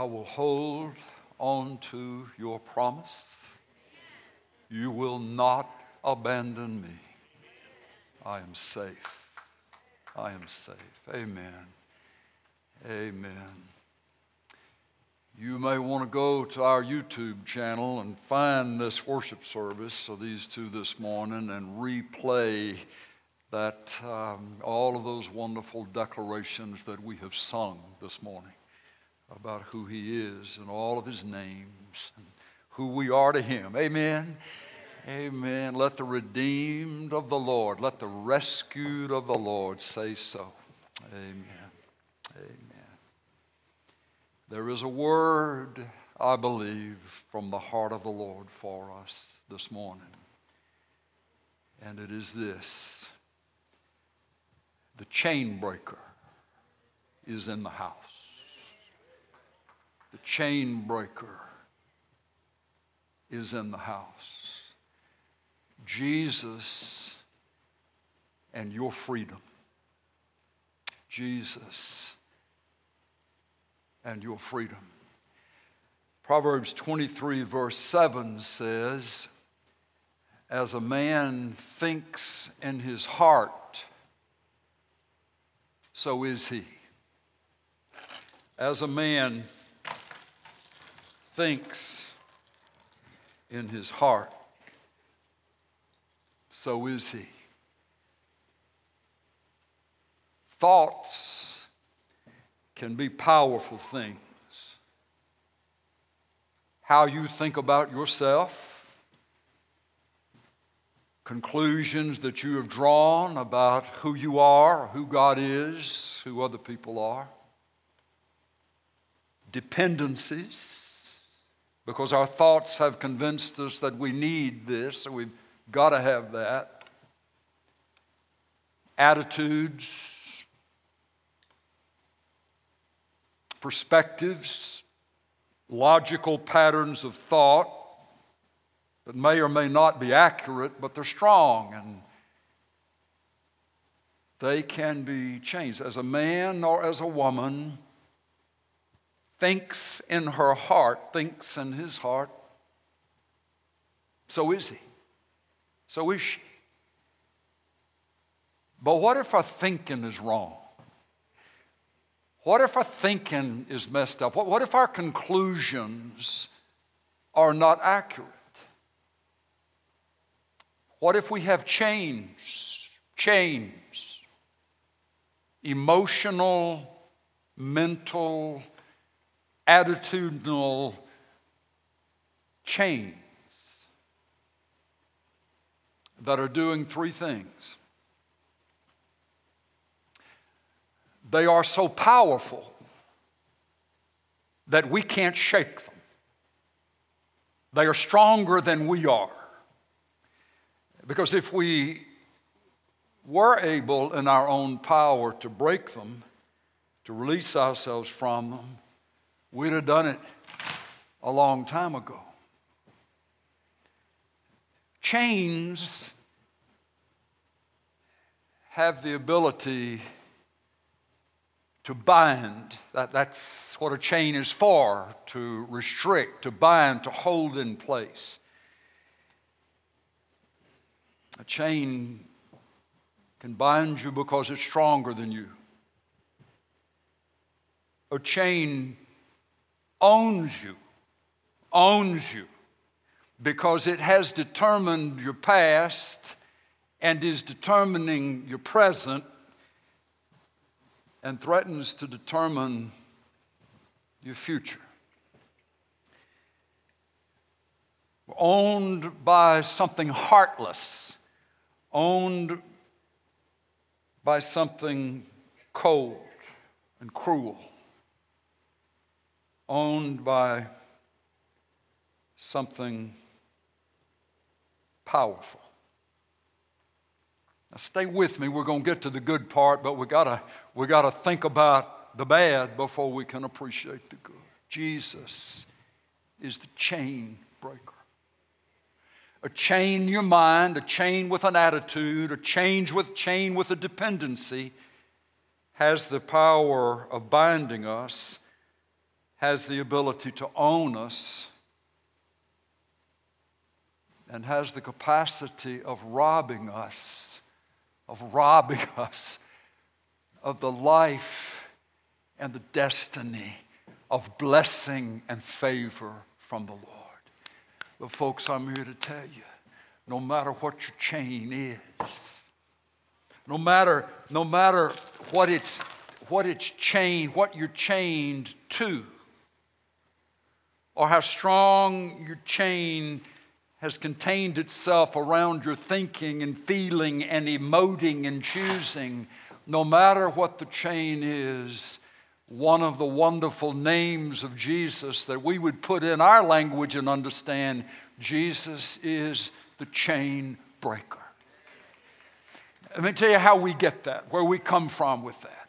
I will hold on to your promise. You will not abandon me. I am safe. I am safe. Amen. Amen. You may want to go to our YouTube channel and find this worship service of these two this morning and replay that um, all of those wonderful declarations that we have sung this morning about who He is and all of His names and who we are to Him. Amen. Amen. Let the redeemed of the Lord, let the rescued of the Lord say so. Amen. Amen. There is a word, I believe, from the heart of the Lord for us this morning. And it is this the chain breaker is in the house. The chain breaker is in the house. Jesus and your freedom. Jesus and your freedom. Proverbs 23, verse 7 says, As a man thinks in his heart, so is he. As a man thinks in his heart, so is he. Thoughts can be powerful things. How you think about yourself, conclusions that you have drawn about who you are, who God is, who other people are, dependencies, because our thoughts have convinced us that we need this, so we've got to have that, attitudes perspectives, logical patterns of thought that may or may not be accurate, but they're strong and they can be changed. As a man or as a woman thinks in her heart, thinks in his heart, so is he. So is she. But what if our thinking is wrong? What if our thinking is messed up? What, if our conclusions are not accurate? What if we have chains, chains, emotional, mental, attitudinal chains that are doing three things? They are so powerful that we can't shake them. They are stronger than we are. Because if we were able in our own power to break them, to release ourselves from them, we'd have done it a long time ago. Chains have the ability to bind. That, that's what a chain is for to restrict, to bind, to hold in place. A chain can bind you because it's stronger than you. A chain owns you, owns you, because it has determined your past and is determining your present and threatens to determine your future. Owned by something heartless, owned by something cold and cruel, owned by something powerful. Now, stay with me. We're going to get to the good part, but we gotta we gotta think about the bad before we can appreciate the good. Jesus is the chain breaker. A chain in your mind, a chain with an attitude, a change with chain with a dependency has the power of binding us, has the ability to own us and has the capacity of robbing us, of robbing us of the life and the destiny of blessing and favor from the Lord. But, folks, I'm here to tell you no matter what your chain is, no matter, no matter what it's, what it's chained, what you're chained to, or how strong your chain has contained itself around your thinking and feeling and emoting and choosing, no matter what the chain is, one of the wonderful names of Jesus that we would put in our language and understand Jesus is the chain breaker. Let me tell you how we get that, where we come from with that.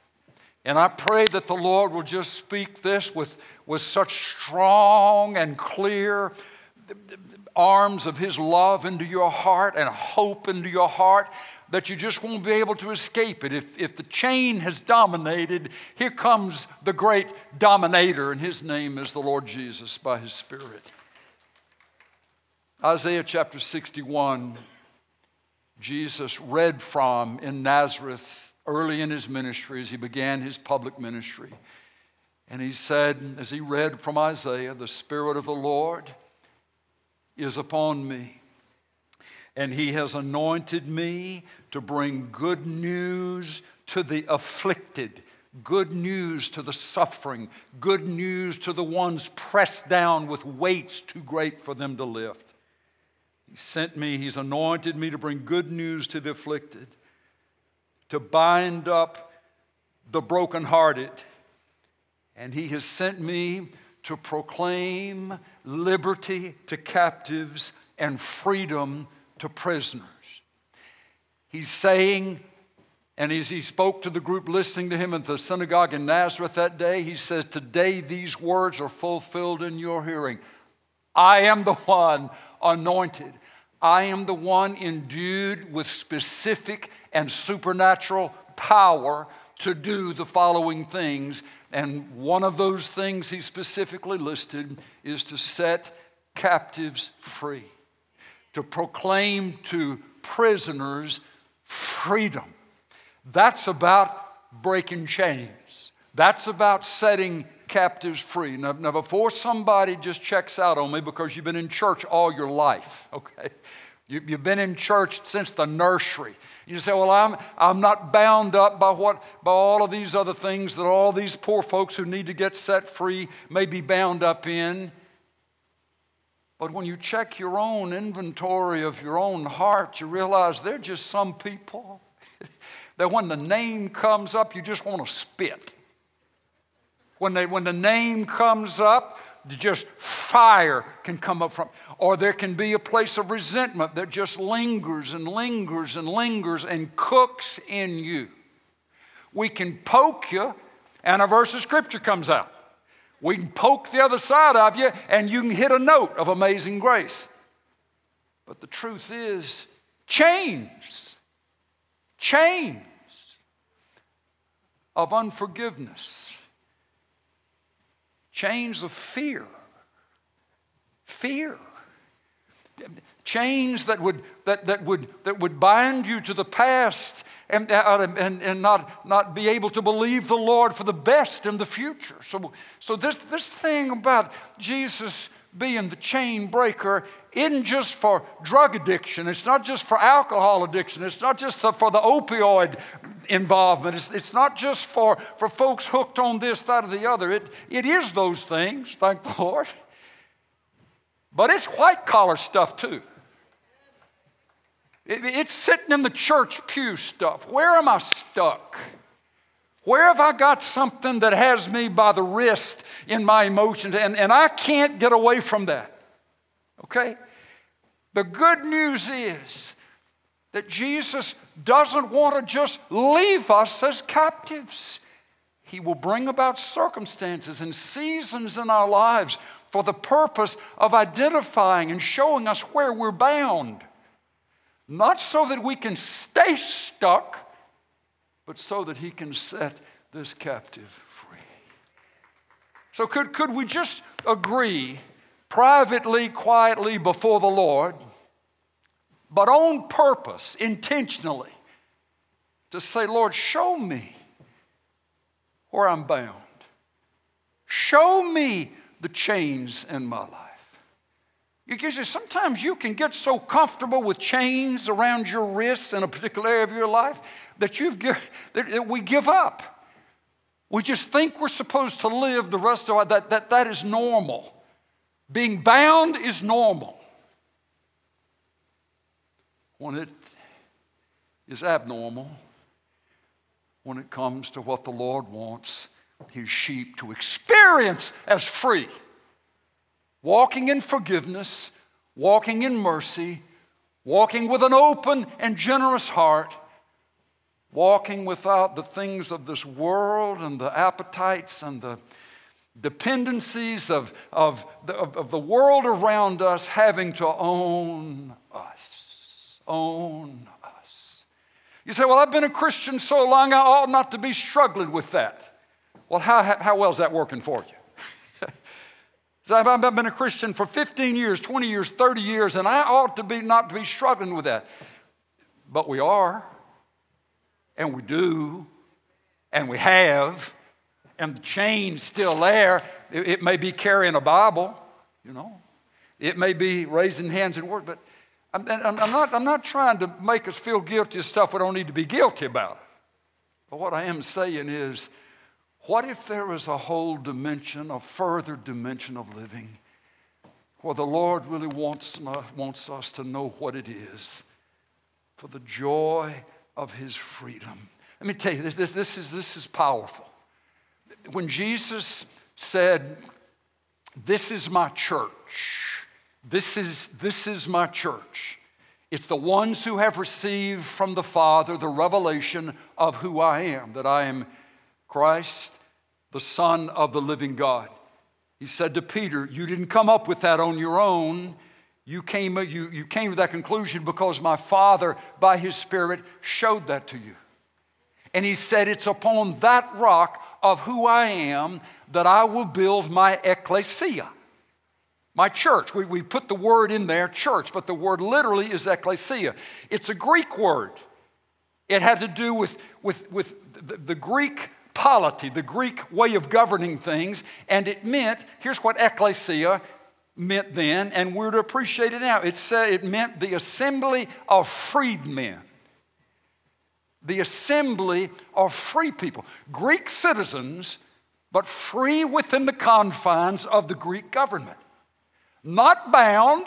And I pray that the Lord will just speak this with, with such strong and clear arms of His love into your heart and hope into your heart that you just won't be able to escape it. If, if the chain has dominated, here comes the great dominator, and his name is the Lord Jesus by his Spirit. Isaiah chapter 61, Jesus read from in Nazareth early in his ministry as he began his public ministry. And he said, as he read from Isaiah, The Spirit of the Lord is upon me and he has anointed me to bring good news to the afflicted, good news to the suffering, good news to the ones pressed down with weights too great for them to lift. He sent me, he's anointed me to bring good news to the afflicted, to bind up the brokenhearted, and he has sent me to proclaim liberty to captives and freedom to prisoners. He's saying, and as he spoke to the group listening to him at the synagogue in Nazareth that day, he says, Today these words are fulfilled in your hearing. I am the one anointed. I am the one endued with specific and supernatural power to do the following things. And one of those things he specifically listed is to set captives free to proclaim to prisoners freedom. That's about breaking chains. That's about setting captives free. Now, now, before somebody just checks out on me because you've been in church all your life, okay? You, you've been in church since the nursery. You say, well, I'm, I'm not bound up by, what, by all of these other things that all these poor folks who need to get set free may be bound up in. But when you check your own inventory of your own heart, you realize they're just some people that when the name comes up, you just want to spit. When, they, when the name comes up, just fire can come up from, or there can be a place of resentment that just lingers and lingers and lingers and cooks in you. We can poke you, and a verse of scripture comes out. We can poke the other side of you and you can hit a note of amazing grace. But the truth is, chains, chains of unforgiveness, chains of fear, fear chains that would, that, that, would, that would bind you to the past and, uh, and, and not, not be able to believe the Lord for the best in the future. So, so this, this thing about Jesus being the chain breaker isn't just for drug addiction, it's not just for alcohol addiction, it's not just for the opioid involvement, it's, it's not just for, for folks hooked on this, that, or the other. It, it is those things, thank the Lord. But it's white collar stuff too. It's sitting in the church pew stuff. Where am I stuck? Where have I got something that has me by the wrist in my emotions and, and I can't get away from that? Okay? The good news is that Jesus doesn't want to just leave us as captives. He will bring about circumstances and seasons in our lives for the purpose of identifying and showing us where we're bound. Not so that we can stay stuck, but so that He can set this captive free. So, could, could we just agree privately, quietly before the Lord, but on purpose, intentionally, to say, Lord, show me where I'm bound. Show me the chains in my life. Because sometimes you can get so comfortable with chains around your wrists in a particular area of your life that, you've, that we give up. We just think we're supposed to live the rest of our that that that is normal. Being bound is normal. When it is abnormal, when it comes to what the Lord wants his sheep to experience as free, walking in forgiveness, walking in mercy, walking with an open and generous heart, walking without the things of this world and the appetites and the dependencies of, of, the, of, of the world around us having to own us. Own us. You say, Well, I've been a Christian so long, I ought not to be struggling with that. Well, how, how well is that working for you? I've been a Christian for 15 years, 20 years, 30 years, and I ought to be not to be struggling with that. But we are and we do, and we have, and the chain's still there. It, it may be carrying a Bible, you know, it may be raising hands in word, but I'm, I'm, I'm, not, I'm not trying to make us feel guilty of stuff we don't need to be guilty about. But what I am saying is, what if there was a whole dimension, a further dimension of living, where the Lord really wants, wants us to know what it is for the joy of his freedom. Let me tell you, this, this, this, is, this is powerful. When Jesus said, This is my church, this is, this is my church, it's the ones who have received from the Father the revelation of who I am, that I am Christ, the Son of the living God. He said to Peter, You didn't come up with that on your own. You came, you, you came to that conclusion because my Father, by His Spirit, showed that to you. And He said, It's upon that rock of who I am that I will build my ecclesia, my church. We, we put the word in there, church, but the word literally is ecclesia. It's a Greek word. It had to do with, with, with the, the Greek polity, the Greek way of governing things, and it meant here's what ecclesia meant then, and we're to appreciate it now. It said it meant the assembly of freedmen. The assembly of free people. Greek citizens, but free within the confines of the Greek government. Not bound,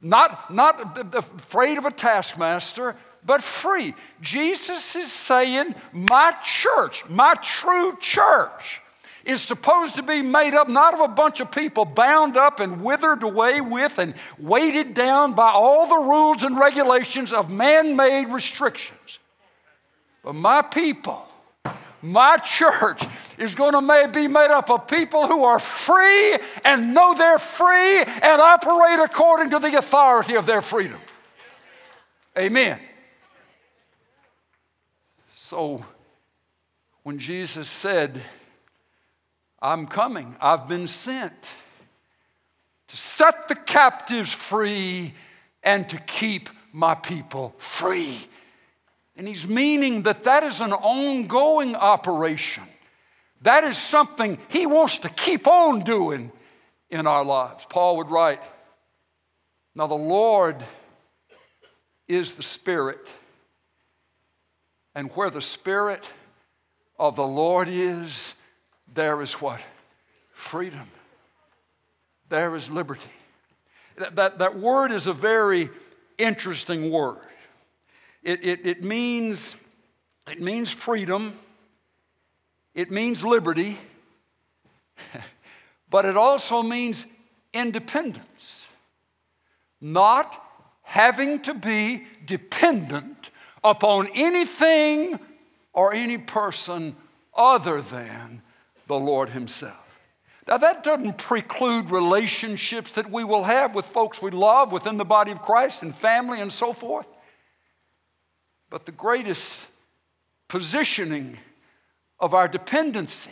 not, not afraid of a taskmaster, but free. Jesus is saying, My church, my true church, is supposed to be made up not of a bunch of people bound up and withered away with and weighted down by all the rules and regulations of man made restrictions. My people, my church is going to be made up of people who are free and know they're free and operate according to the authority of their freedom. Amen. So, when Jesus said, I'm coming. I've been sent to set the captives free and to keep my people free. And he's meaning that that is an ongoing operation. That is something he wants to keep on doing in our lives. Paul would write, Now the Lord is the Spirit, and where the Spirit of the Lord is, there is what? Freedom. There is liberty. That, that, that word is a very interesting word. It, it, it, means, it means freedom, it means liberty, but it also means independence. Not having to be dependent upon anything or any person other than the Lord Himself. Now, that doesn't preclude relationships that we will have with folks we love within the body of Christ and family and so forth. But the greatest positioning of our dependency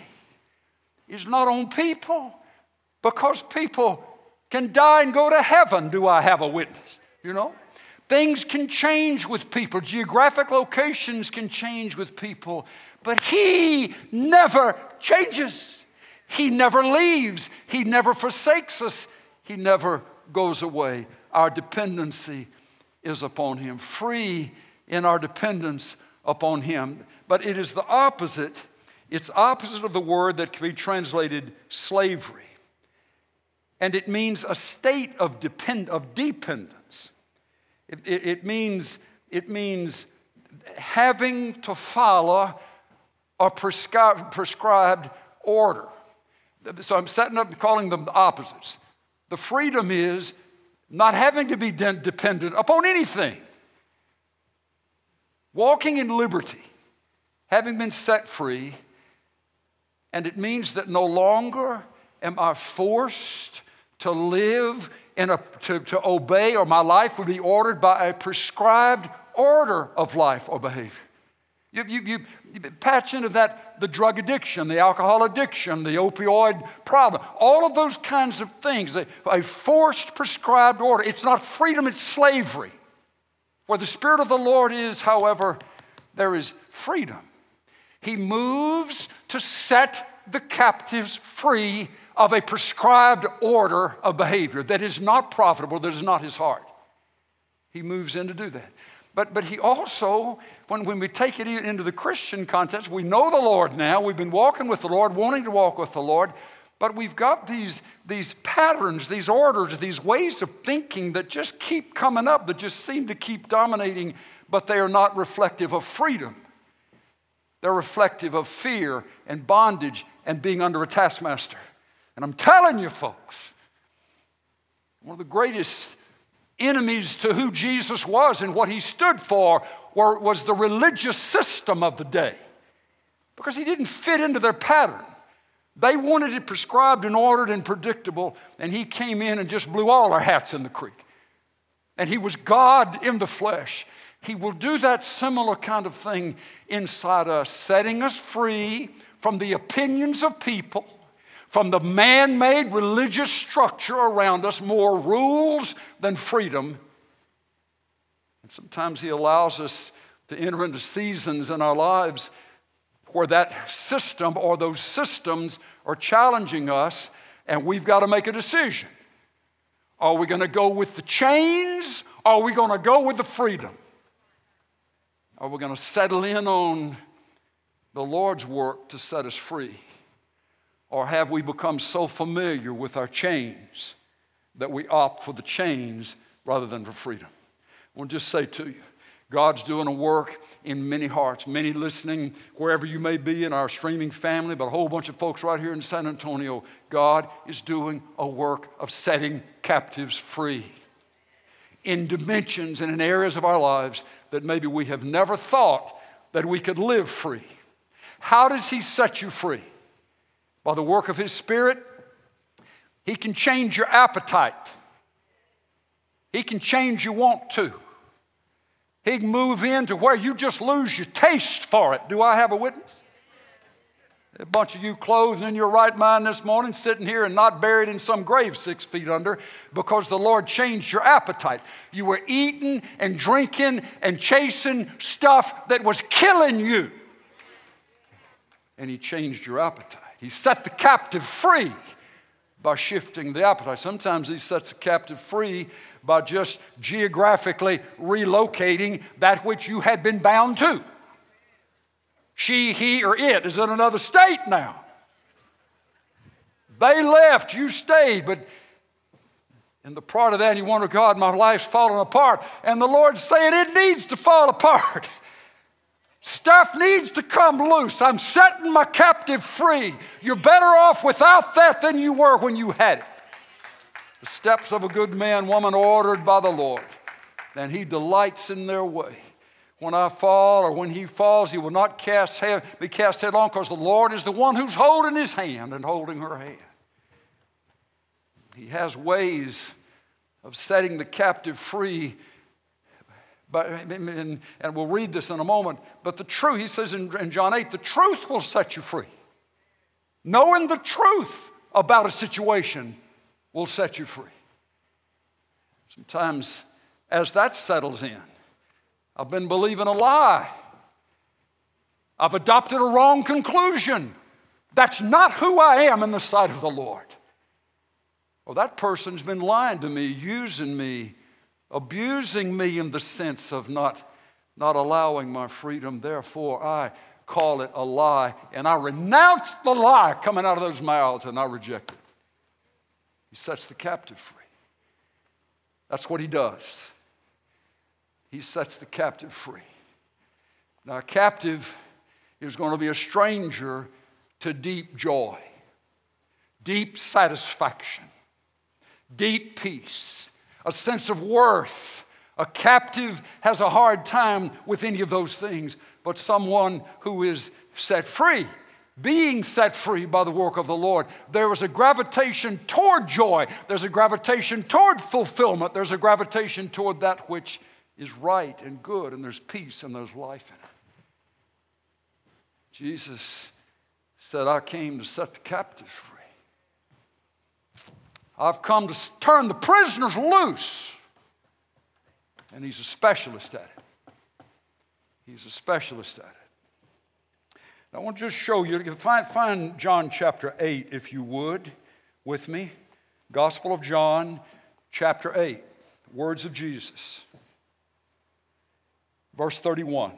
is not on people because people can die and go to heaven. Do I have a witness? You know? Things can change with people, geographic locations can change with people, but He never changes. He never leaves. He never forsakes us. He never goes away. Our dependency is upon Him, free in our dependence upon Him. But it is the opposite. It's opposite of the word that can be translated slavery. And it means a state of, depend, of dependence. It, it, it, means, it means having to follow a prescribed, order. So I'm setting up and calling them the opposites. The freedom is not having to be de- dependent upon anything. Walking in liberty, having been set free, and it means that no longer am I forced to live in a, to, to obey, or my life would be ordered by a prescribed order of life or behavior. You, you, you, you patch into that the drug addiction, the alcohol addiction, the opioid problem, all of those kinds of things, a, a forced prescribed order. It's not freedom, it's slavery. Where the Spirit of the Lord is, however, there is freedom. He moves to set the captives free of a prescribed order of behavior that is not profitable, that is not his heart. He moves in to do that. But, but he also, when, when we take it into the Christian context, we know the Lord now. We've been walking with the Lord, wanting to walk with the Lord. But we've got these, these patterns, these orders, these ways of thinking that just keep coming up, that just seem to keep dominating, but they are not reflective of freedom. They're reflective of fear and bondage and being under a taskmaster. And I'm telling you, folks, one of the greatest enemies to who Jesus was and what he stood for were, was the religious system of the day because he didn't fit into their pattern. They wanted it prescribed and ordered and predictable, and he came in and just blew all our hats in the creek. And he was God in the flesh. He will do that similar kind of thing inside us, setting us free from the opinions of people from the man made religious structure around us more rules than freedom. And sometimes He allows us to enter into seasons in our lives where that system or those systems are challenging us, and we've got to make a decision. Are we going to go with the chains? Or are we going to go with the freedom? Are we going to settle in on the Lord's work to set us free? Or have we become so familiar with our chains that we opt for the chains rather than for freedom? I want to just say to you, God's doing a work in many hearts, many listening, wherever you may be in our streaming family, but a whole bunch of folks right here in San Antonio. God is doing a work of setting captives free in dimensions and in areas of our lives that maybe we have never thought that we could live free. How does He set you free? by the work of His Spirit, He can change your appetite. He can change your want to. He can move into where you just lose your taste for it. Do I have a witness? A bunch of you clothed in your right mind this morning, sitting here and not buried in some grave six feet under because the Lord changed your appetite. You were eating and drinking and chasing stuff that was killing you. And He changed your appetite. He set the captive free by shifting the appetite. Sometimes he sets the captive free by just geographically relocating that which you had been bound to. She, he, or it is in another state now. They left, you stayed, but in the part of that, you wonder, God, my life's falling apart. And the Lord's saying it needs to fall apart. Stuff needs to come loose. I'm setting my captive free. You're better off without that than you were when you had it. The steps of a good man, woman ordered by the Lord, and he delights in their way. When I fall or when he falls, he will not cast head, be cast headlong because the Lord is the one who's holding his hand and holding her hand. He has ways of setting the captive free but, and, and we'll read this in a moment. But the truth, he says in, in John 8, the truth will set you free. Knowing the truth about a situation will set you free. Sometimes, as that settles in, I've been believing a lie. I've adopted a wrong conclusion. That's not who I am in the sight of the Lord. Well, that person's been lying to me, using me, abusing me in the sense of not, not allowing my freedom. Therefore, I call it a lie, and I renounce the lie coming out of those mouths, and I reject it. He sets the captive free. That's what he does. He sets the captive free. Now, a captive is going to be a stranger to deep joy, deep satisfaction, deep peace, a sense of worth. A captive has a hard time with any of those things, but someone who is set free, being set free by the work of the Lord, there is a gravitation toward joy. There's a gravitation toward fulfillment. There's a gravitation toward that which is right and good, and there's peace and there's life in it. Jesus said, I came to set the captives free. I've come to turn the prisoners loose. And he's a specialist at it. He's a specialist at it. I want to just show you, find, find John chapter 8, if you would, with me. Gospel of John, chapter 8, words of Jesus. Verse 31.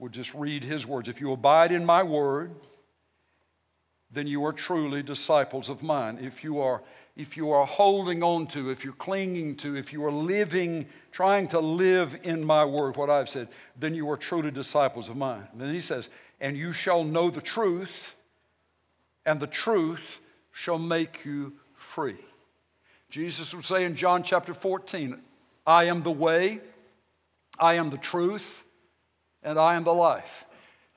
We'll just read his words. If you abide in my word, then you are truly disciples of mine. If you are, if you are holding on to, if you're clinging to, if you are living, trying to live in my word, what I've said, then you are truly disciples of mine. And then he says, and you shall know the truth, and the truth shall make you free. Jesus would say in John chapter 14, I am the way, I am the truth, and I am the life.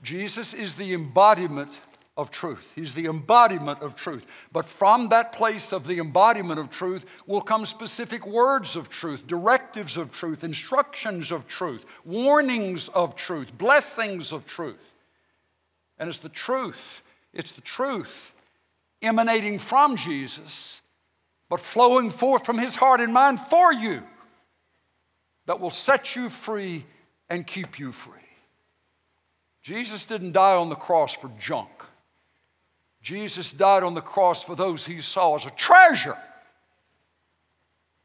Jesus is the embodiment of truth. He's the embodiment of truth. But from that place of the embodiment of truth will come specific words of truth, directives of truth, instructions of truth, warnings of truth, blessings of truth. And it's the truth, it's the truth emanating from Jesus, but flowing forth from his heart and mind for you that will set you free and keep you free. Jesus didn't die on the cross for junk. Jesus died on the cross for those he saw as a treasure,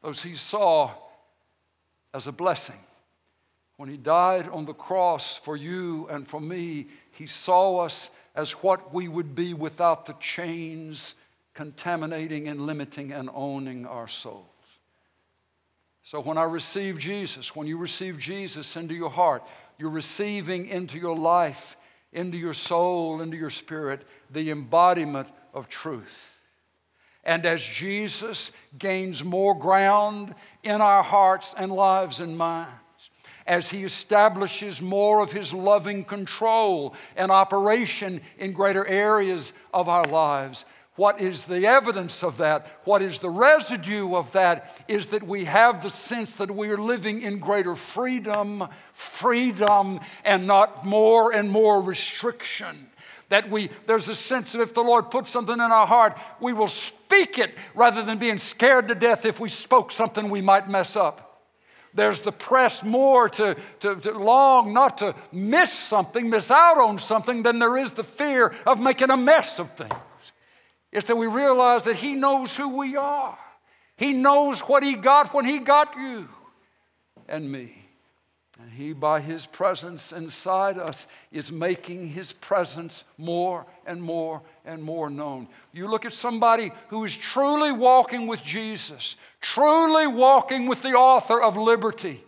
those he saw as a blessing. When he died on the cross for you and for me, he saw us as what we would be without the chains contaminating and limiting and owning our souls. So when I receive Jesus, when you receive Jesus into your heart, you're receiving into your life, into your soul, into your spirit, the embodiment of truth. And as Jesus gains more ground in our hearts and lives and minds, as he establishes more of his loving control and operation in greater areas of our lives, what is the evidence of that? What is the residue of that? Is that we have the sense that we are living in greater freedom, freedom, and not more and more restriction. That we, there's a sense of if the Lord puts something in our heart, we will speak it rather than being scared to death if we spoke something we might mess up. There's the press more to, to, to, long not to miss something, miss out on something, than there is the fear of making a mess of things. It's that we realize that He knows who we are. He knows what He got when He got you and me. He, by His presence inside us, is making His presence more and more and more known. You look at somebody who is truly walking with Jesus, truly walking with the author of liberty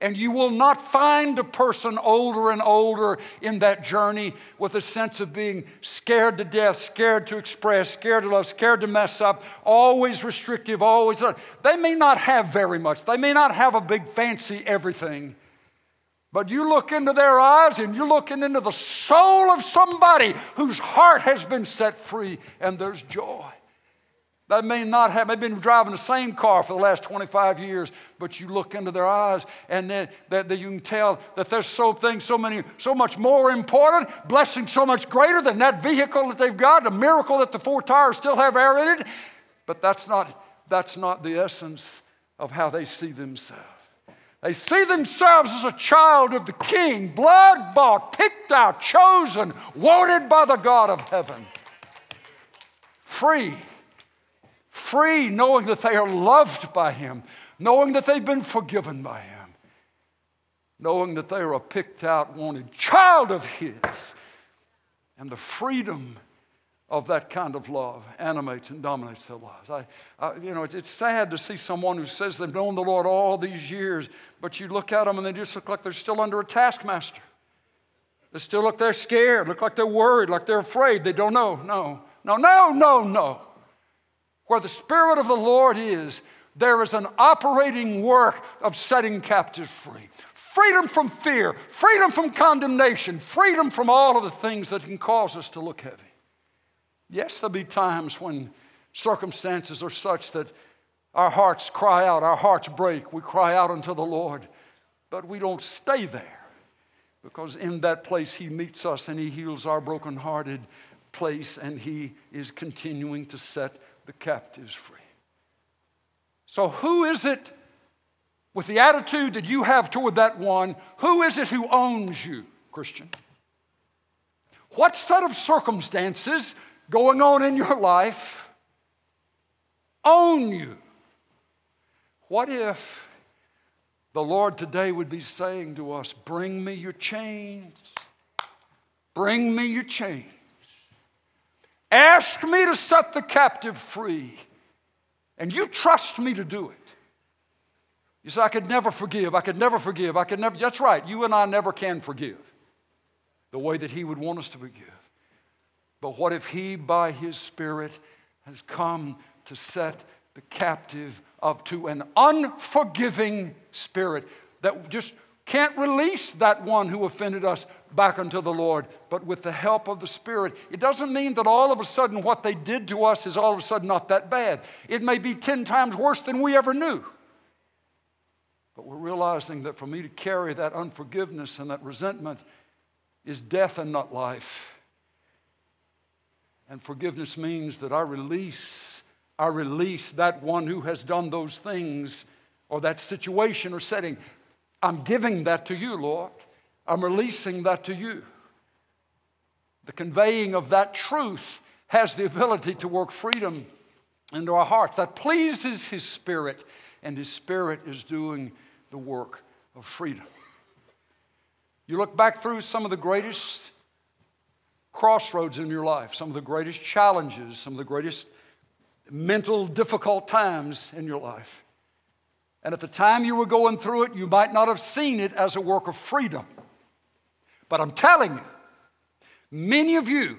and you will not find a person older and older in that journey with a sense of being scared to death, scared to express, scared to love, scared to mess up, always restrictive, always. They may not have very much, they may not have a big fancy everything. But you look into their eyes and you're looking into the soul of somebody whose heart has been set free, and there's joy. They may not have, they've been driving the same car for the last 25 years, but you look into their eyes and that, that, you can tell that there's so things, so many, so much more important, blessing so much greater than that vehicle that they've got, a miracle that the four tires still have air in it. But that's not, that's not the essence of how they see themselves. They see themselves as a child of the king, blood bought, picked out, chosen, wanted by the God of heaven. Free free, knowing that they are loved by Him, knowing that they've been forgiven by Him, knowing that they are a picked out, wanted child of His. And the freedom of that kind of love animates and dominates their lives. I, I, you know, it's, it's sad to see someone who says they've known the Lord all these years, but you look at them and they just look like they're still under a taskmaster. They still look they're scared, look like they're worried, like they're afraid. They don't know. No, no, no, no, no. Where the Spirit of the Lord is, there is an operating work of setting captives free. Freedom from fear, freedom from condemnation, freedom from all of the things that can cause us to look heavy. Yes, there'll be times when circumstances are such that our hearts cry out, our hearts break, we cry out unto the Lord, but we don't stay there because in that place He meets us and He heals our brokenhearted place and He is continuing to set the captives free. So, who is it with the attitude that you have toward that one? Who is it who owns you, Christian? What set of circumstances going on in your life own you? What if the Lord today would be saying to us, Bring me your chains, bring me your chains. Ask me to set the captive free, and you trust me to do it. You say, I could never forgive, I could never forgive, I could never. That's right, you and I never can forgive the way that He would want us to forgive. But what if He, by His Spirit, has come to set the captive up to an unforgiving spirit that just can't release that one who offended us back unto the Lord, but with the help of the Spirit. It doesn't mean that all of a sudden what they did to us is all of a sudden not that bad. It may be 10 times worse than we ever knew. But we're realizing that for me to carry that unforgiveness and that resentment is death and not life. And forgiveness means that I release, I release that one who has done those things or that situation or setting. I'm giving that to you, Lord. I'm releasing that to you. The conveying of that truth has the ability to work freedom into our hearts. That pleases His Spirit, and His Spirit is doing the work of freedom. You look back through some of the greatest crossroads in your life, some of the greatest challenges, some of the greatest mental difficult times in your life. And at the time you were going through it, you might not have seen it as a work of freedom. But I'm telling you, many of you,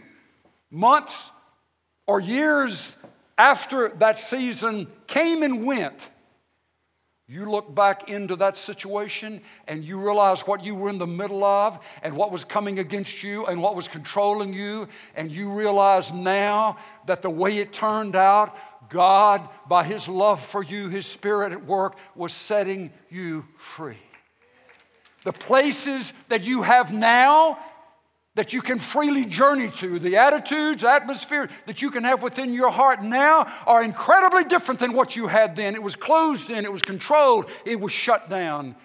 months or years after that season came and went, you look back into that situation and you realize what you were in the middle of and what was coming against you and what was controlling you. And you realize now that the way it turned out, God, by His love for you, His Spirit at work, was setting you free. The places that you have now that you can freely journey to, the attitudes, atmosphere that you can have within your heart now are incredibly different than what you had then. It was closed in, it was controlled, it was shut down.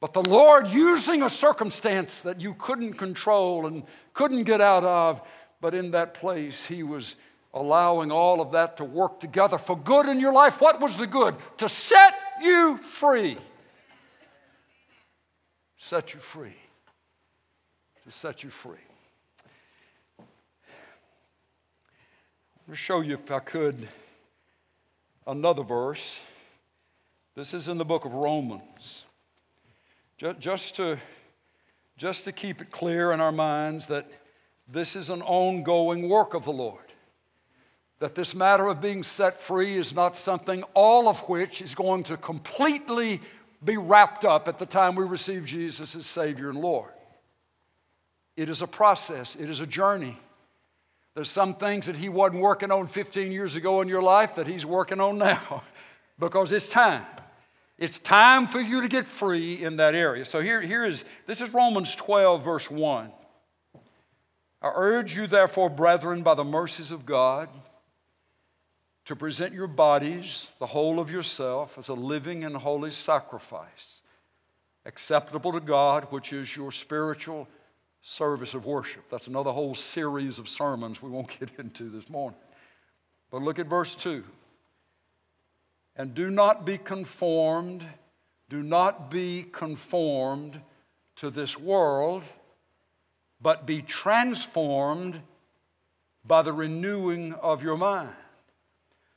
But the Lord, using a circumstance that you couldn't control and couldn't get out of, but in that place, He was allowing all of that to work together for good in your life. What was the good? To set you free set you free. To set you free. Going to show you, if I could, another verse. This is in the book of Romans. Just to, just to keep it clear in our minds that this is an ongoing work of the Lord. That this matter of being set free is not something, all of which is going to completely be wrapped up at the time we receive Jesus as Savior and Lord. It is a process, it is a journey. There's some things that He wasn't working on 15 years ago in your life that He's working on now because it's time. It's time for you to get free in that area. So here, here is this is Romans 12, verse 1. I urge you, therefore, brethren, by the mercies of God, to present your bodies, the whole of yourself, as a living and holy sacrifice, acceptable to God, which is your spiritual service of worship. That's another whole series of sermons we won't get into this morning. But look at verse 2. And do not be conformed, do not be conformed to this world, but be transformed by the renewing of your mind,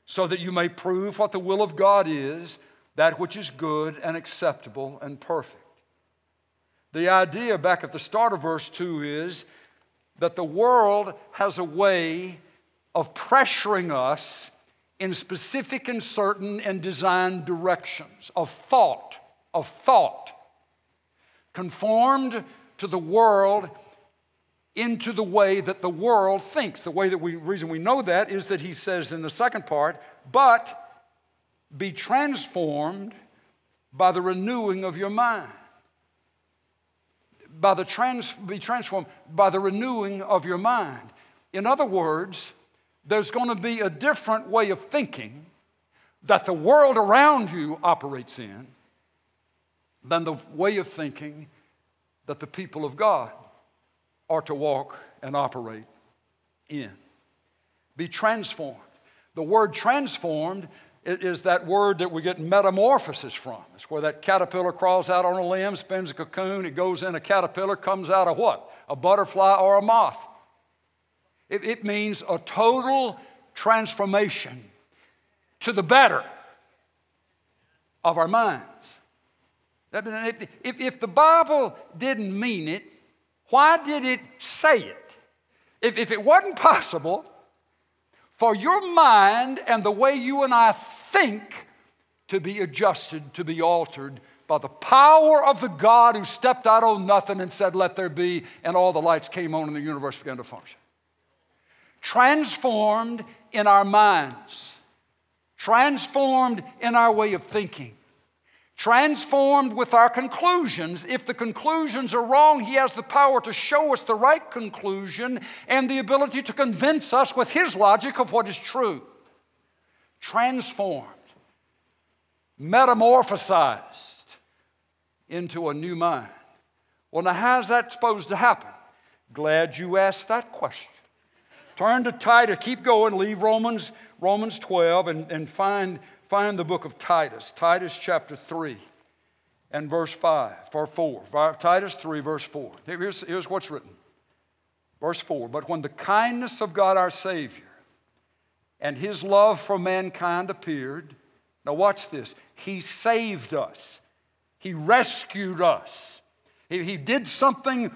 so that you may prove what the will of God is, that which is good and acceptable and perfect. The idea back at the start of verse 2 is that the world has a way of pressuring us in specific and certain and designed directions of thought, of thought, conformed to the world into the way that the world thinks. The way that we reason we know that is that he says in the second part, but be transformed by the renewing of your mind by the trans, be transformed by the renewing of your mind. In other words, there's going to be a different way of thinking that the world around you operates in than the way of thinking that the people of God are to walk and operate in. Be transformed. The word transformed is that word that we get metamorphosis from. It's where that caterpillar crawls out on a limb, spins a cocoon, it goes in a caterpillar, comes out of what? A butterfly or a moth. It, it means a total transformation to the better of our minds. If, if, if the Bible didn't mean it, why did it say it? If, if it wasn't possible for your mind and the way you and I think to be adjusted, to be altered by the power of the God who stepped out on nothing and said, Let there be, and all the lights came on and the universe began to function. Transformed in our minds, transformed in our way of thinking transformed with our conclusions. If the conclusions are wrong, He has the power to show us the right conclusion and the ability to convince us with His logic of what is true. Transformed, metamorphosized into a new mind. Well, now, how's that supposed to happen? Glad you asked that question. Turn to Titus, keep going, leave Romans, Romans 12, and, and find find the book of Titus, Titus chapter 3 and verse 5 or 4. Titus 3, verse 4. Here's, here's what's written. Verse 4 But when the kindness of God our Savior and his love for mankind appeared, now watch this, he saved us, he rescued us, he, he did something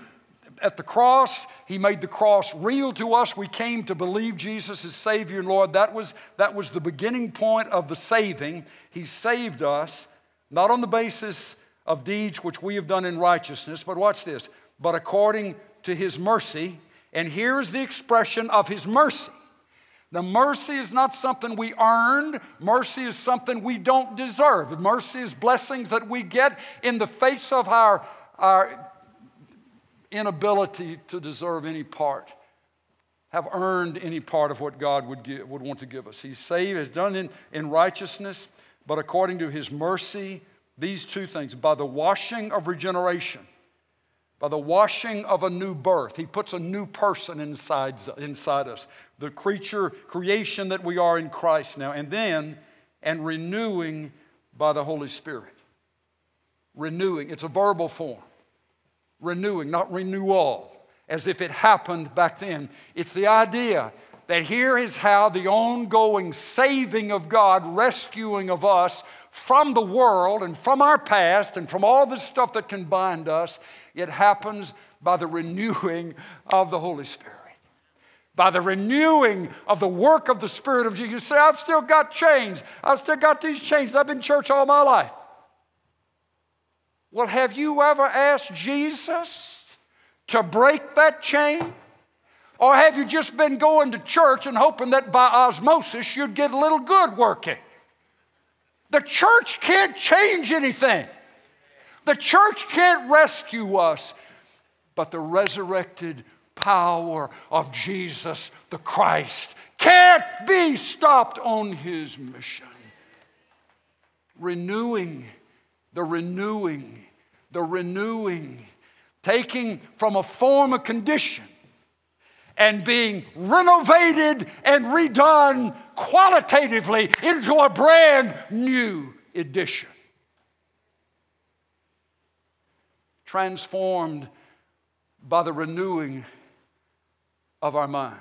at the cross. He made the cross real to us. We came to believe Jesus as Savior and Lord. That was, that was the beginning point of the saving. He saved us, not on the basis of deeds which we have done in righteousness, but watch this, but according to His mercy. And here is the expression of His mercy. The mercy is not something we earned. Mercy is something we don't deserve. Mercy is blessings that we get in the face of our, our inability to deserve any part, have earned any part of what God would, give, would want to give us. He's saved, has done in, in righteousness, but according to his mercy, these two things by the washing of regeneration, by the washing of a new birth. He puts a new person inside, inside us, the creature, creation that we are in Christ now, and then, and renewing by the Holy Spirit. Renewing, it's a verbal form renewing, not renewal, as if it happened back then. It's the idea that here is how the ongoing saving of God, rescuing of us from the world and from our past and from all the stuff that can bind us, it happens by the renewing of the Holy Spirit. By the renewing of the work of the Spirit of Jesus. You say, I've still got chains. I've still got these chains. I've been church all my life. Well, have you ever asked Jesus to break that chain? Or have you just been going to church and hoping that by osmosis you'd get a little good working? The church can't change anything. The church can't rescue us, but the resurrected power of Jesus the Christ can't be stopped on his mission. Renewing, the renewing, the renewing, taking from a former condition and being renovated and redone qualitatively into a brand new edition. Transformed by the renewing of our minds.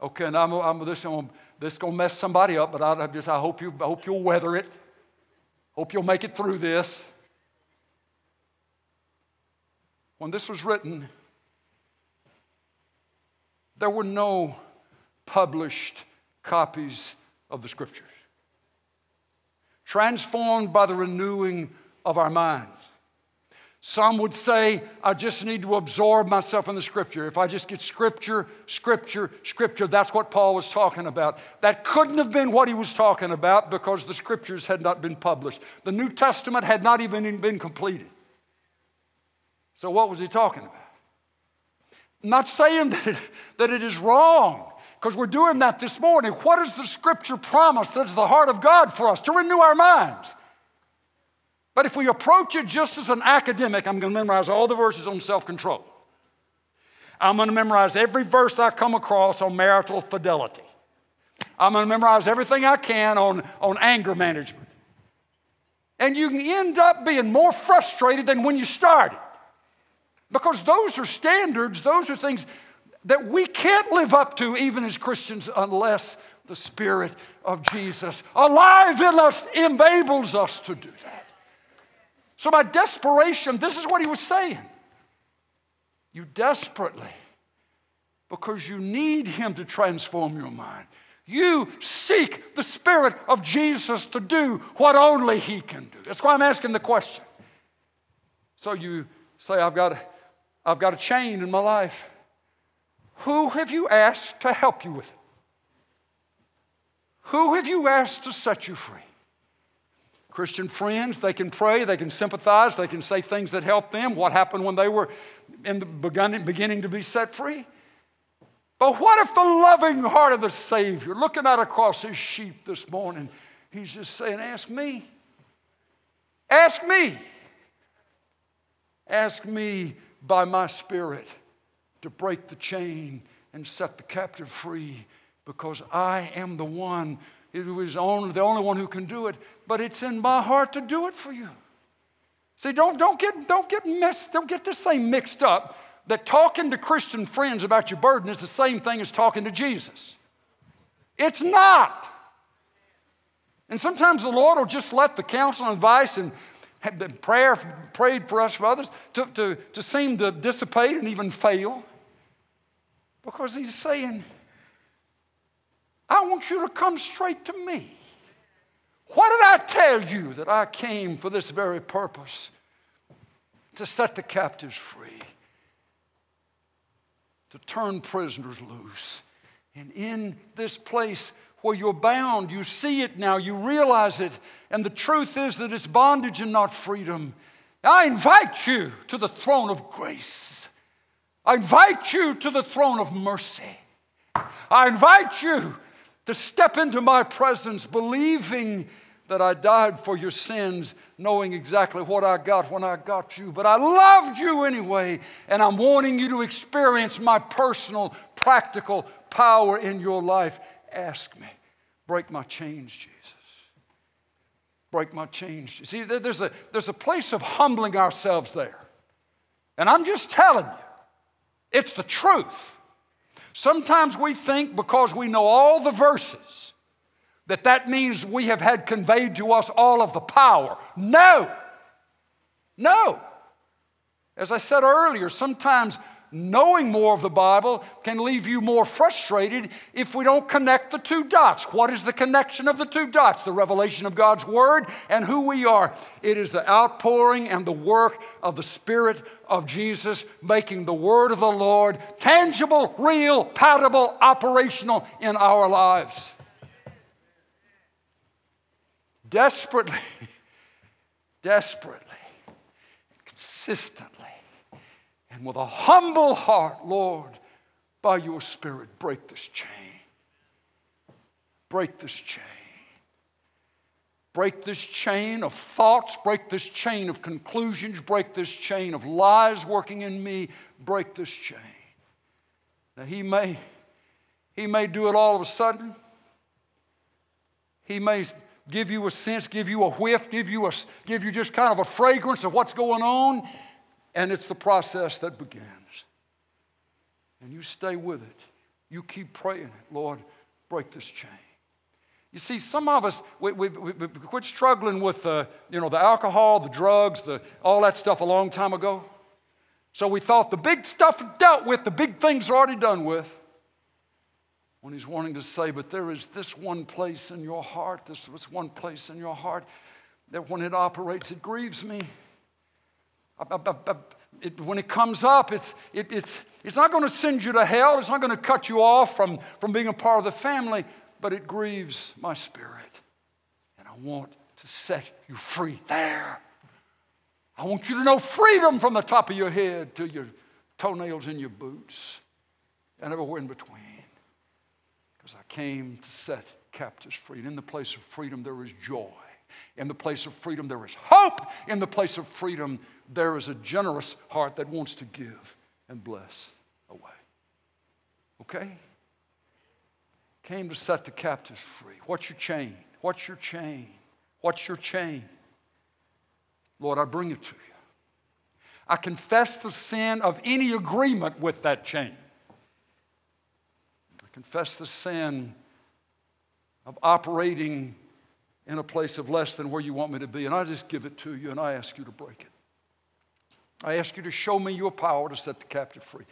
Okay, and I'm, I'm this, to mess somebody up, but I, I just I hope you I hope you'll weather it. Hope you'll make it through this. When this was written, there were no published copies of the scriptures. Transformed by the renewing of our minds. Some would say, I just need to absorb myself in the scripture. If I just get scripture, scripture, scripture, that's what Paul was talking about. That couldn't have been what he was talking about because the scriptures had not been published. The New Testament had not even been completed. So, what was he talking about? Not saying that it, that it is wrong because we're doing that this morning. What does the scripture promise that's the heart of God for us? To renew our minds. But if we approach it just as an academic, I'm going to memorize all the verses on self control. I'm going to memorize every verse I come across on marital fidelity. I'm going to memorize everything I can on, on anger management. And you can end up being more frustrated than when you started. Because those are standards, those are things that we can't live up to even as Christians unless the Spirit of Jesus alive in us enables us to do that. So, by desperation, this is what he was saying. You desperately, because you need him to transform your mind. You seek the Spirit of Jesus to do what only He can do. That's why I'm asking the question. So you say, I've got, I've got a chain in my life. Who have you asked to help you with it? Who have you asked to set you free? Christian friends, they can pray, they can sympathize, they can say things that help them. What happened when they were in the beginning, beginning to be set free? But what if the loving heart of the Savior, looking out across his sheep this morning, he's just saying, Ask me. Ask me. Ask me by my Spirit to break the chain and set the captive free because I am the one who is only, the only one who can do it, but it's in my heart to do it for you. See, don't, don't, get, don't get messed, don't get this thing mixed up that talking to Christian friends about your burden is the same thing as talking to Jesus. It's not. And sometimes the Lord will just let the counsel and advice and prayer prayed for us for others to, to, to seem to dissipate and even fail because He's saying, I want you to come straight to me. What did I tell you that I came for this very purpose? To set the captives free, to turn prisoners loose. And in this place where you're bound, you see it now, you realize it, and the truth is that it's bondage and not freedom. I invite you to the throne of grace. I invite you to the throne of mercy. I invite you to step into my presence believing that I died for your sins, knowing exactly what I got when I got you. But I loved you anyway, and I'm wanting you to experience my personal, practical power in your life. Ask me. Break my chains, Jesus. Break my chains. See, there's a, there's a place of humbling ourselves there. And I'm just telling you, it's the truth. Sometimes we think because we know all the verses that that means we have had conveyed to us all of the power. No. No. As I said earlier, sometimes knowing more of the Bible can leave you more frustrated if we don't connect the two dots. What is the connection of the two dots? The revelation of God's Word and who we are. It is the outpouring and the work of the Spirit of Jesus, making the Word of the Lord tangible, real, palatable, operational in our lives. Desperately, desperately, consistently and with a humble heart, Lord, by your Spirit, break this chain. Break this chain. Break this chain of thoughts, break this chain of conclusions, break this chain of lies working in me, break this chain. Now, He may, he may do it all of a sudden. He may give you a sense, give you a whiff, give you, a, give you just kind of a fragrance of what's going on. And it's the process that begins. And you stay with it. You keep praying it. Lord, break this chain. You see, some of us, we, we, we, we quit struggling with the, you know, the alcohol, the drugs, the, all that stuff a long time ago. So we thought the big stuff dealt with, the big things are already done with. When he's wanting to say, but there is this one place in your heart, this, this one place in your heart that when it operates, it grieves me. It, when it comes up, it's, it, it's, it's not going to send you to hell. It's not going to cut you off from, from being a part of the family, but it grieves my spirit. And I want to set you free there. I want you to know freedom from the top of your head to your toenails in your boots and everywhere in between. Because I came to set captives free. And in the place of freedom, there is joy. In the place of freedom, there is hope. In the place of freedom, there is a generous heart that wants to give and bless away. Okay? Came to set the captives free. What's your chain? What's your chain? What's your chain? Lord, I bring it to you. I confess the sin of any agreement with that chain. I confess the sin of operating in a place of less than where you want me to be. And I just give it to you and I ask you to break it. I ask you to show me your power to set the captive free.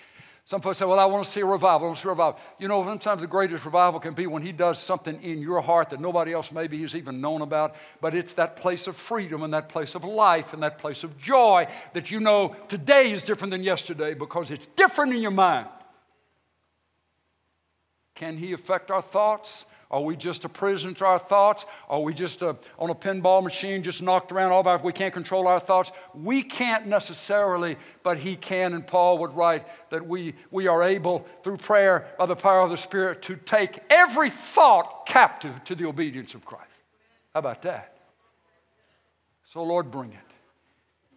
Some folks say, Well, I want to see a revival. I want to see a revival. You know, sometimes the greatest revival can be when He does something in your heart that nobody else maybe has even known about. But it's that place of freedom and that place of life and that place of joy that you know today is different than yesterday because it's different in your mind. Can He affect our thoughts? Are we just a prisoner to our thoughts? Are we just a, on a pinball machine, just knocked around all about? We can't control our thoughts. We can't necessarily, but He can. And Paul would write that we, we are able, through prayer by the power of the Spirit, to take every thought captive to the obedience of Christ. How about that? So, Lord, bring it.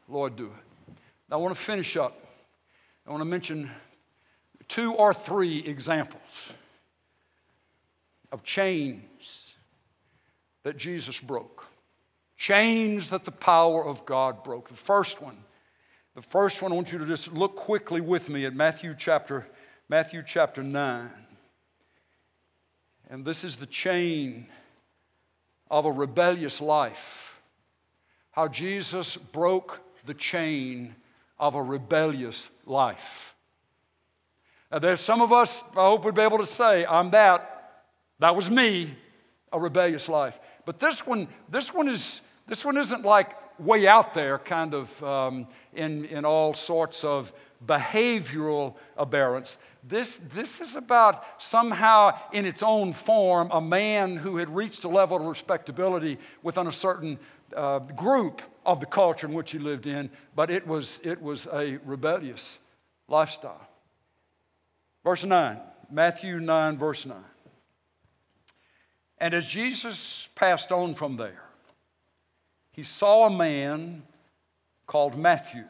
Lord, do it. Now, I want to finish up. I want to mention two or three examples of chains that Jesus broke. Chains that the power of God broke. The first one, the first one, I want you to just look quickly with me at Matthew chapter, Matthew chapter 9. And this is the chain of a rebellious life. How Jesus broke the chain of a rebellious life. Now, there's some of us, I hope we'd be able to say, I'm that. That was me, a rebellious life. But this one, this one is this one isn't like way out there, kind of um, in, in all sorts of behavioral aberrance. This, this is about somehow, in its own form, a man who had reached a level of respectability within a certain uh, group of the culture in which he lived in, but it was, it was a rebellious lifestyle. Verse 9, Matthew 9, verse 9. And as Jesus passed on from there, he saw a man called Matthew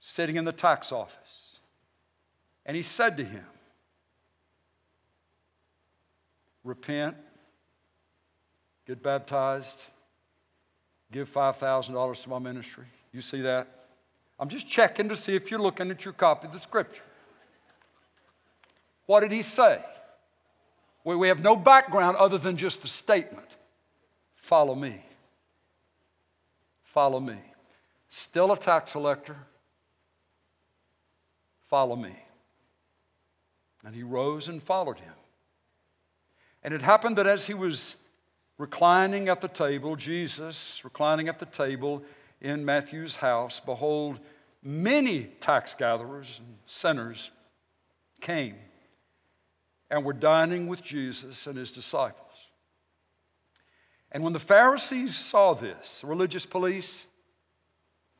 sitting in the tax office. And he said to him, Repent, get baptized, give $5,000 to my ministry. You see that? I'm just checking to see if you're looking at your copy of the scripture. What did he say? We have no background other than just the statement follow me. Follow me. Still a tax collector, Follow me. And he rose and followed him. And it happened that as he was reclining at the table, Jesus reclining at the table in Matthew's house, behold, many tax gatherers and sinners came and were dining with Jesus and his disciples. And when the Pharisees saw this, religious police,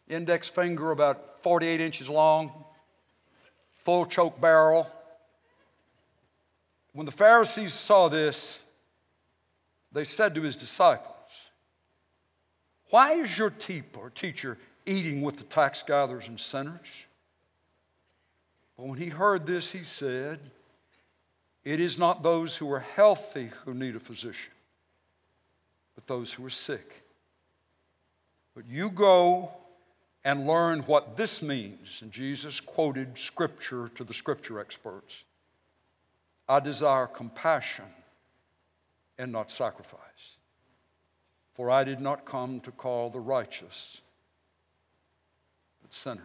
index finger about 48 inches long, full choke barrel, when the Pharisees saw this, they said to his disciples, Why is your teacher eating with the tax gatherers and sinners? But when he heard this, he said, It is not those who are healthy who need a physician, but those who are sick. But you go and learn what this means. And Jesus quoted scripture to the scripture experts I desire compassion and not sacrifice. For I did not come to call the righteous, but sinners.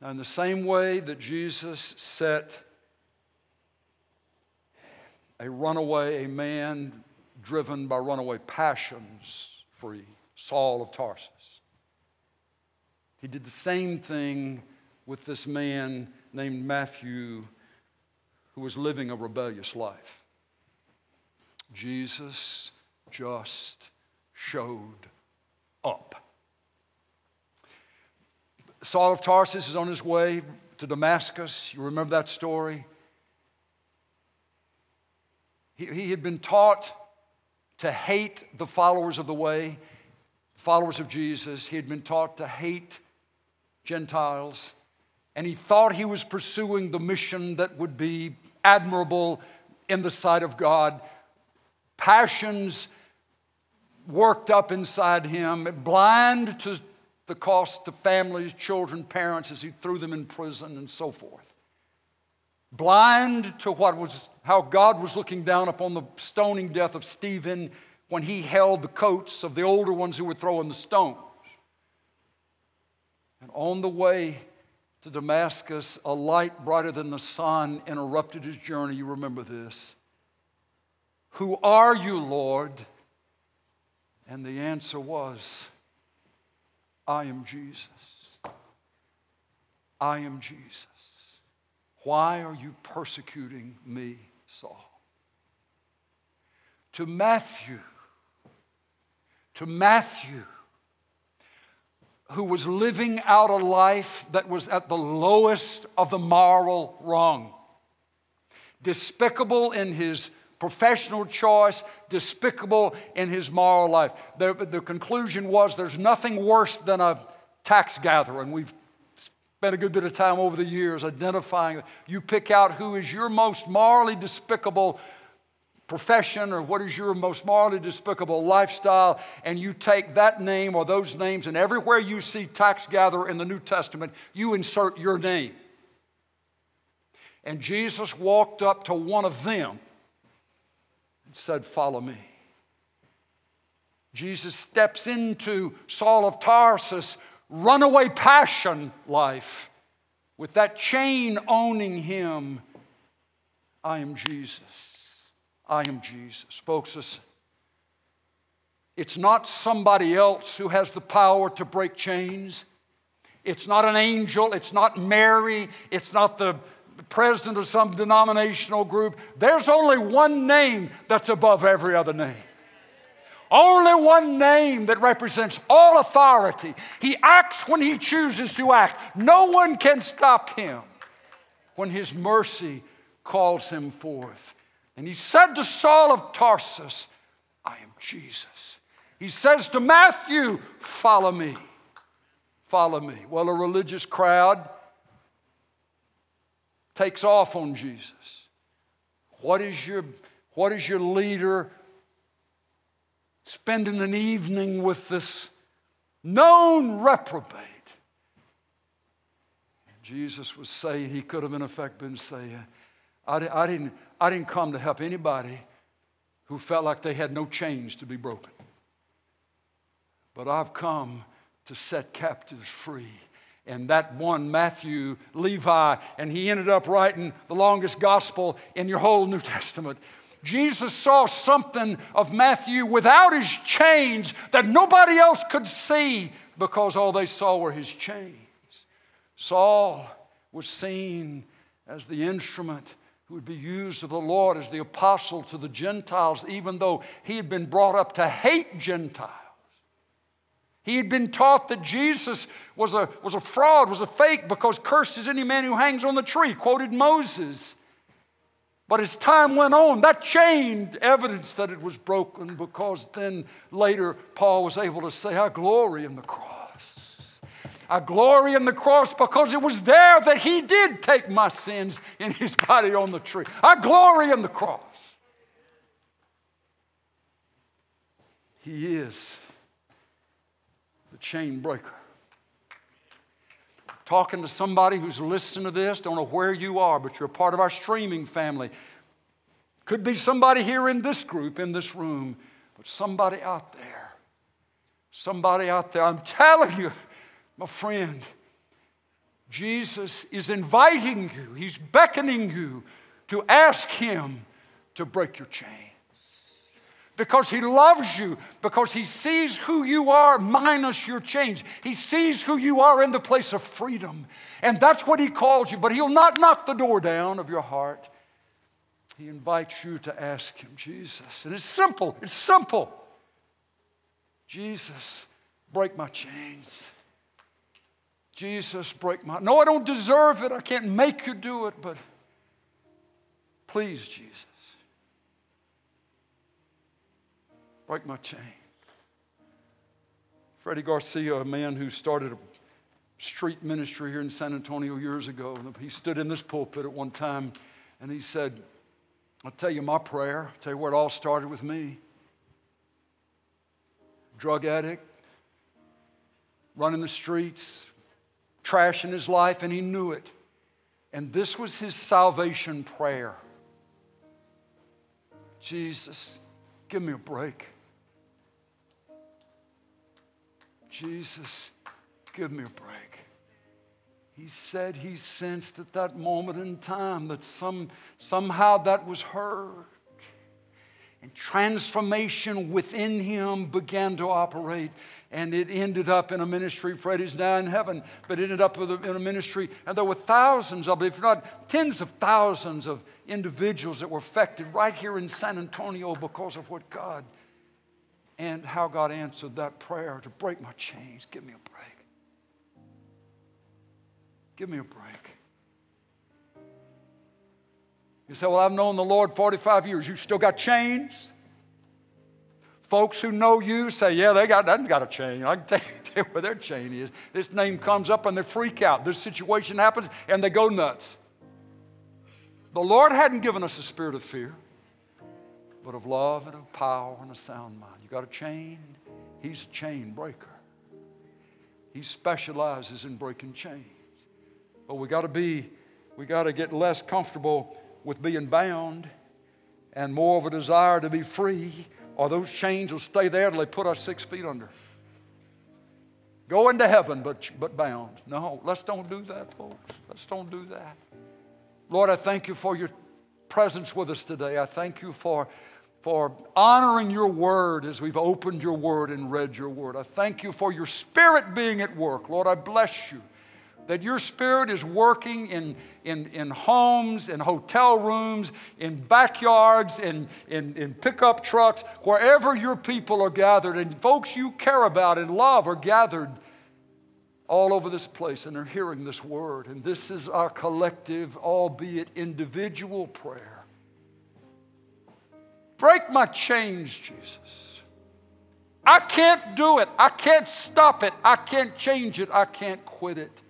Now, in the same way that Jesus set a runaway, a man driven by runaway passions free, Saul of Tarsus, he did the same thing with this man named Matthew who was living a rebellious life. Jesus just showed up. Saul of Tarsus is on his way to Damascus. You remember that story? He, he had been taught to hate the followers of the way, followers of Jesus. He had been taught to hate Gentiles. And he thought he was pursuing the mission that would be admirable in the sight of God passions worked up inside him, blind to the cost to families, children, parents as he threw them in prison and so forth. Blind to what was how God was looking down upon the stoning death of Stephen when he held the coats of the older ones who were throwing the stones. And on the way to Damascus, a light brighter than the sun interrupted his journey. You remember this. Who are you, Lord? And the answer was, I am Jesus. I am Jesus. Why are you persecuting me, Saul? To Matthew, to Matthew, who was living out a life that was at the lowest of the moral rung, despicable in his professional choice, despicable in his moral life. The, the conclusion was there's nothing worse than a tax gatherer, and we've spent a good bit of time over the years identifying. You pick out who is your most morally despicable profession or what is your most morally despicable lifestyle, and you take that name or those names, and everywhere you see tax gatherer in the New Testament, you insert your name. And Jesus walked up to one of them and said, Follow me. Jesus steps into Saul of Tarsus' runaway passion life with that chain owning him. I am Jesus. I am Jesus. Folks, it's not somebody else who has the power to break chains. It's not an angel. It's not Mary. It's not the president of some denominational group. There's only one name that's above every other name. Only one name that represents all authority. He acts when he chooses to act. No one can stop him when his mercy calls him forth. And he said to Saul of Tarsus, I am Jesus. He says to Matthew, Follow me. Follow me. Well, a religious crowd takes off on Jesus. What is your, what is your leader spending an evening with this known reprobate? Jesus was saying, he could have in effect been saying, I, I, didn't, I didn't come to help anybody who felt like they had no chains to be broken. But I've come to set captives free and that one, Matthew, Levi, and he ended up writing the longest gospel in your whole New Testament. Jesus saw something of Matthew without his chains that nobody else could see because all they saw were his chains. Saul was seen as the instrument who would be used of the Lord as the apostle to the Gentiles, even though he had been brought up to hate Gentiles. He had been taught that Jesus was a, was a fraud, was a fake, because cursed is any man who hangs on the tree, quoted Moses. But as time went on, that chained evidence that it was broken because then later Paul was able to say, I glory in the cross. I glory in the cross because it was there that he did take my sins in his body on the tree. I glory in the cross. He is the chain breaker. Talking to somebody who's listening to this, don't know where you are, but you're a part of our streaming family. Could be somebody here in this group, in this room, but somebody out there. Somebody out there. I'm telling you, my friend, Jesus is inviting you, He's beckoning you to ask Him to break your chain because He loves you, because He sees who you are minus your chains. He sees who you are in the place of freedom. And that's what He calls you. But He'll not knock the door down of your heart. He invites you to ask Him, Jesus. And it's simple, it's simple. Jesus, break my chains. Jesus, break my. No, I don't deserve it. I can't make you do it, but please, Jesus. Break my chain. Freddie Garcia, a man who started a street ministry here in San Antonio years ago, he stood in this pulpit at one time and he said, I'll tell you my prayer, I'll tell you where it all started with me. Drug addict, running the streets, trash in his life, and he knew it. And this was his salvation prayer Jesus, give me a break. Jesus, give me a break. He said he sensed at that moment in time that some, somehow that was heard. And transformation within him began to operate. And it ended up in a ministry. Fred is now in heaven, but ended up in a ministry. And there were thousands, I believe, if not tens of thousands of individuals that were affected right here in San Antonio because of what God and how God answered that prayer to break my chains. Give me a break. Give me a break. You say, Well, I've known the Lord 45 years. You still got chains? Folks who know you say, Yeah, they got, they got a chain. I can tell you where their chain is. This name comes up and they freak out. This situation happens and they go nuts. The Lord hadn't given us a spirit of fear but of love and of power and a sound mind. You got a chain? He's a chain breaker. He specializes in breaking chains. But we got to be, we got to get less comfortable with being bound and more of a desire to be free, or those chains will stay there till they put us six feet under. Go into heaven, but, but bound. No, let's don't do that, folks. Let's don't do that. Lord, I thank you for your presence with us today. I thank you for for honoring your word as we've opened your word and read your word. I thank you for your spirit being at work. Lord, I bless you that your spirit is working in, in, in homes, in hotel rooms, in backyards, in, in, in pickup trucks, wherever your people are gathered. And folks you care about and love are gathered all over this place and are hearing this word. And this is our collective, albeit individual prayer. Break my chains, Jesus. I can't do it. I can't stop it. I can't change it. I can't quit it.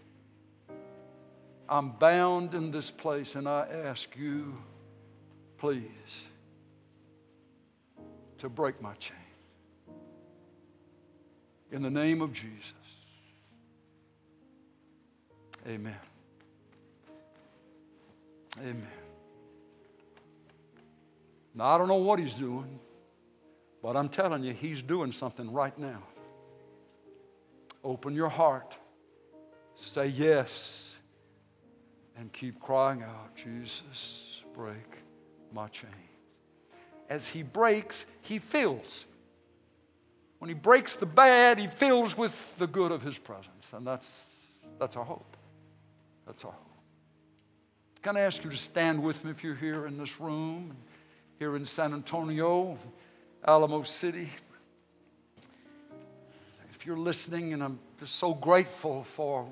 I'm bound in this place, and I ask you, please, to break my chain. In the name of Jesus. Amen. Amen. Now, I don't know what he's doing, but I'm telling you, he's doing something right now. Open your heart, say yes and keep crying out, Jesus, break my chain. As he breaks, he fills. When he breaks the bad, he fills with the good of his presence. And that's, that's our hope. That's our hope. Can I ask you to stand with me if you're here in this room, here in San Antonio, Alamo City? If you're listening, and I'm just so grateful for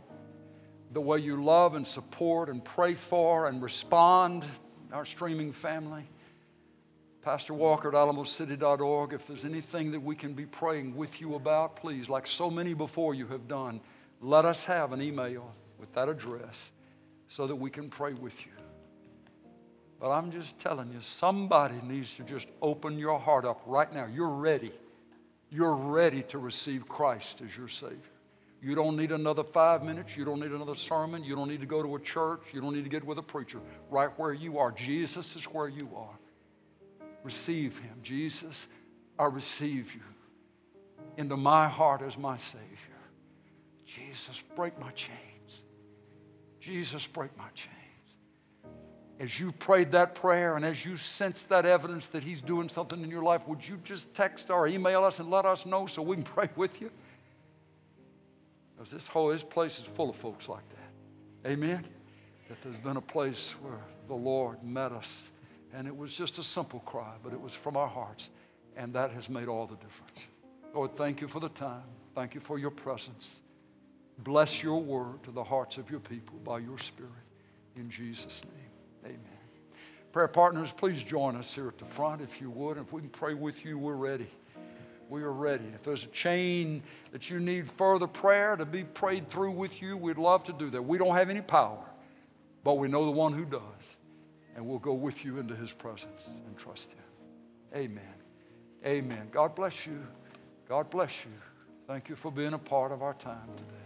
the way you love and support and pray for and respond, our streaming family. Pastor Walker at alamocity.org. If there's anything that we can be praying with you about, please, like so many before you have done, let us have an email with that address so that we can pray with you. But I'm just telling you, somebody needs to just open your heart up right now. You're ready. You're ready to receive Christ as your Savior. You don't need another five minutes. You don't need another sermon. You don't need to go to a church. You don't need to get with a preacher. Right where you are, Jesus is where you are. Receive Him. Jesus, I receive you into my heart as my Savior. Jesus, break my chains. Jesus, break my chains. As you prayed that prayer and as you sense that evidence that He's doing something in your life, would you just text or email us and let us know so we can pray with you? Because this whole this place is full of folks like that. Amen? That there's been a place where the Lord met us and it was just a simple cry, but it was from our hearts. And that has made all the difference. Lord, thank you for the time. Thank you for your presence. Bless your word to the hearts of your people by your Spirit. In Jesus' name, amen. Prayer partners, please join us here at the front if you would. If we can pray with you, we're ready. We are ready. If there's a chain that you need further prayer to be prayed through with you, we'd love to do that. We don't have any power, but we know the one who does. And we'll go with you into his presence and trust him. Amen. Amen. God bless you. God bless you. Thank you for being a part of our time today.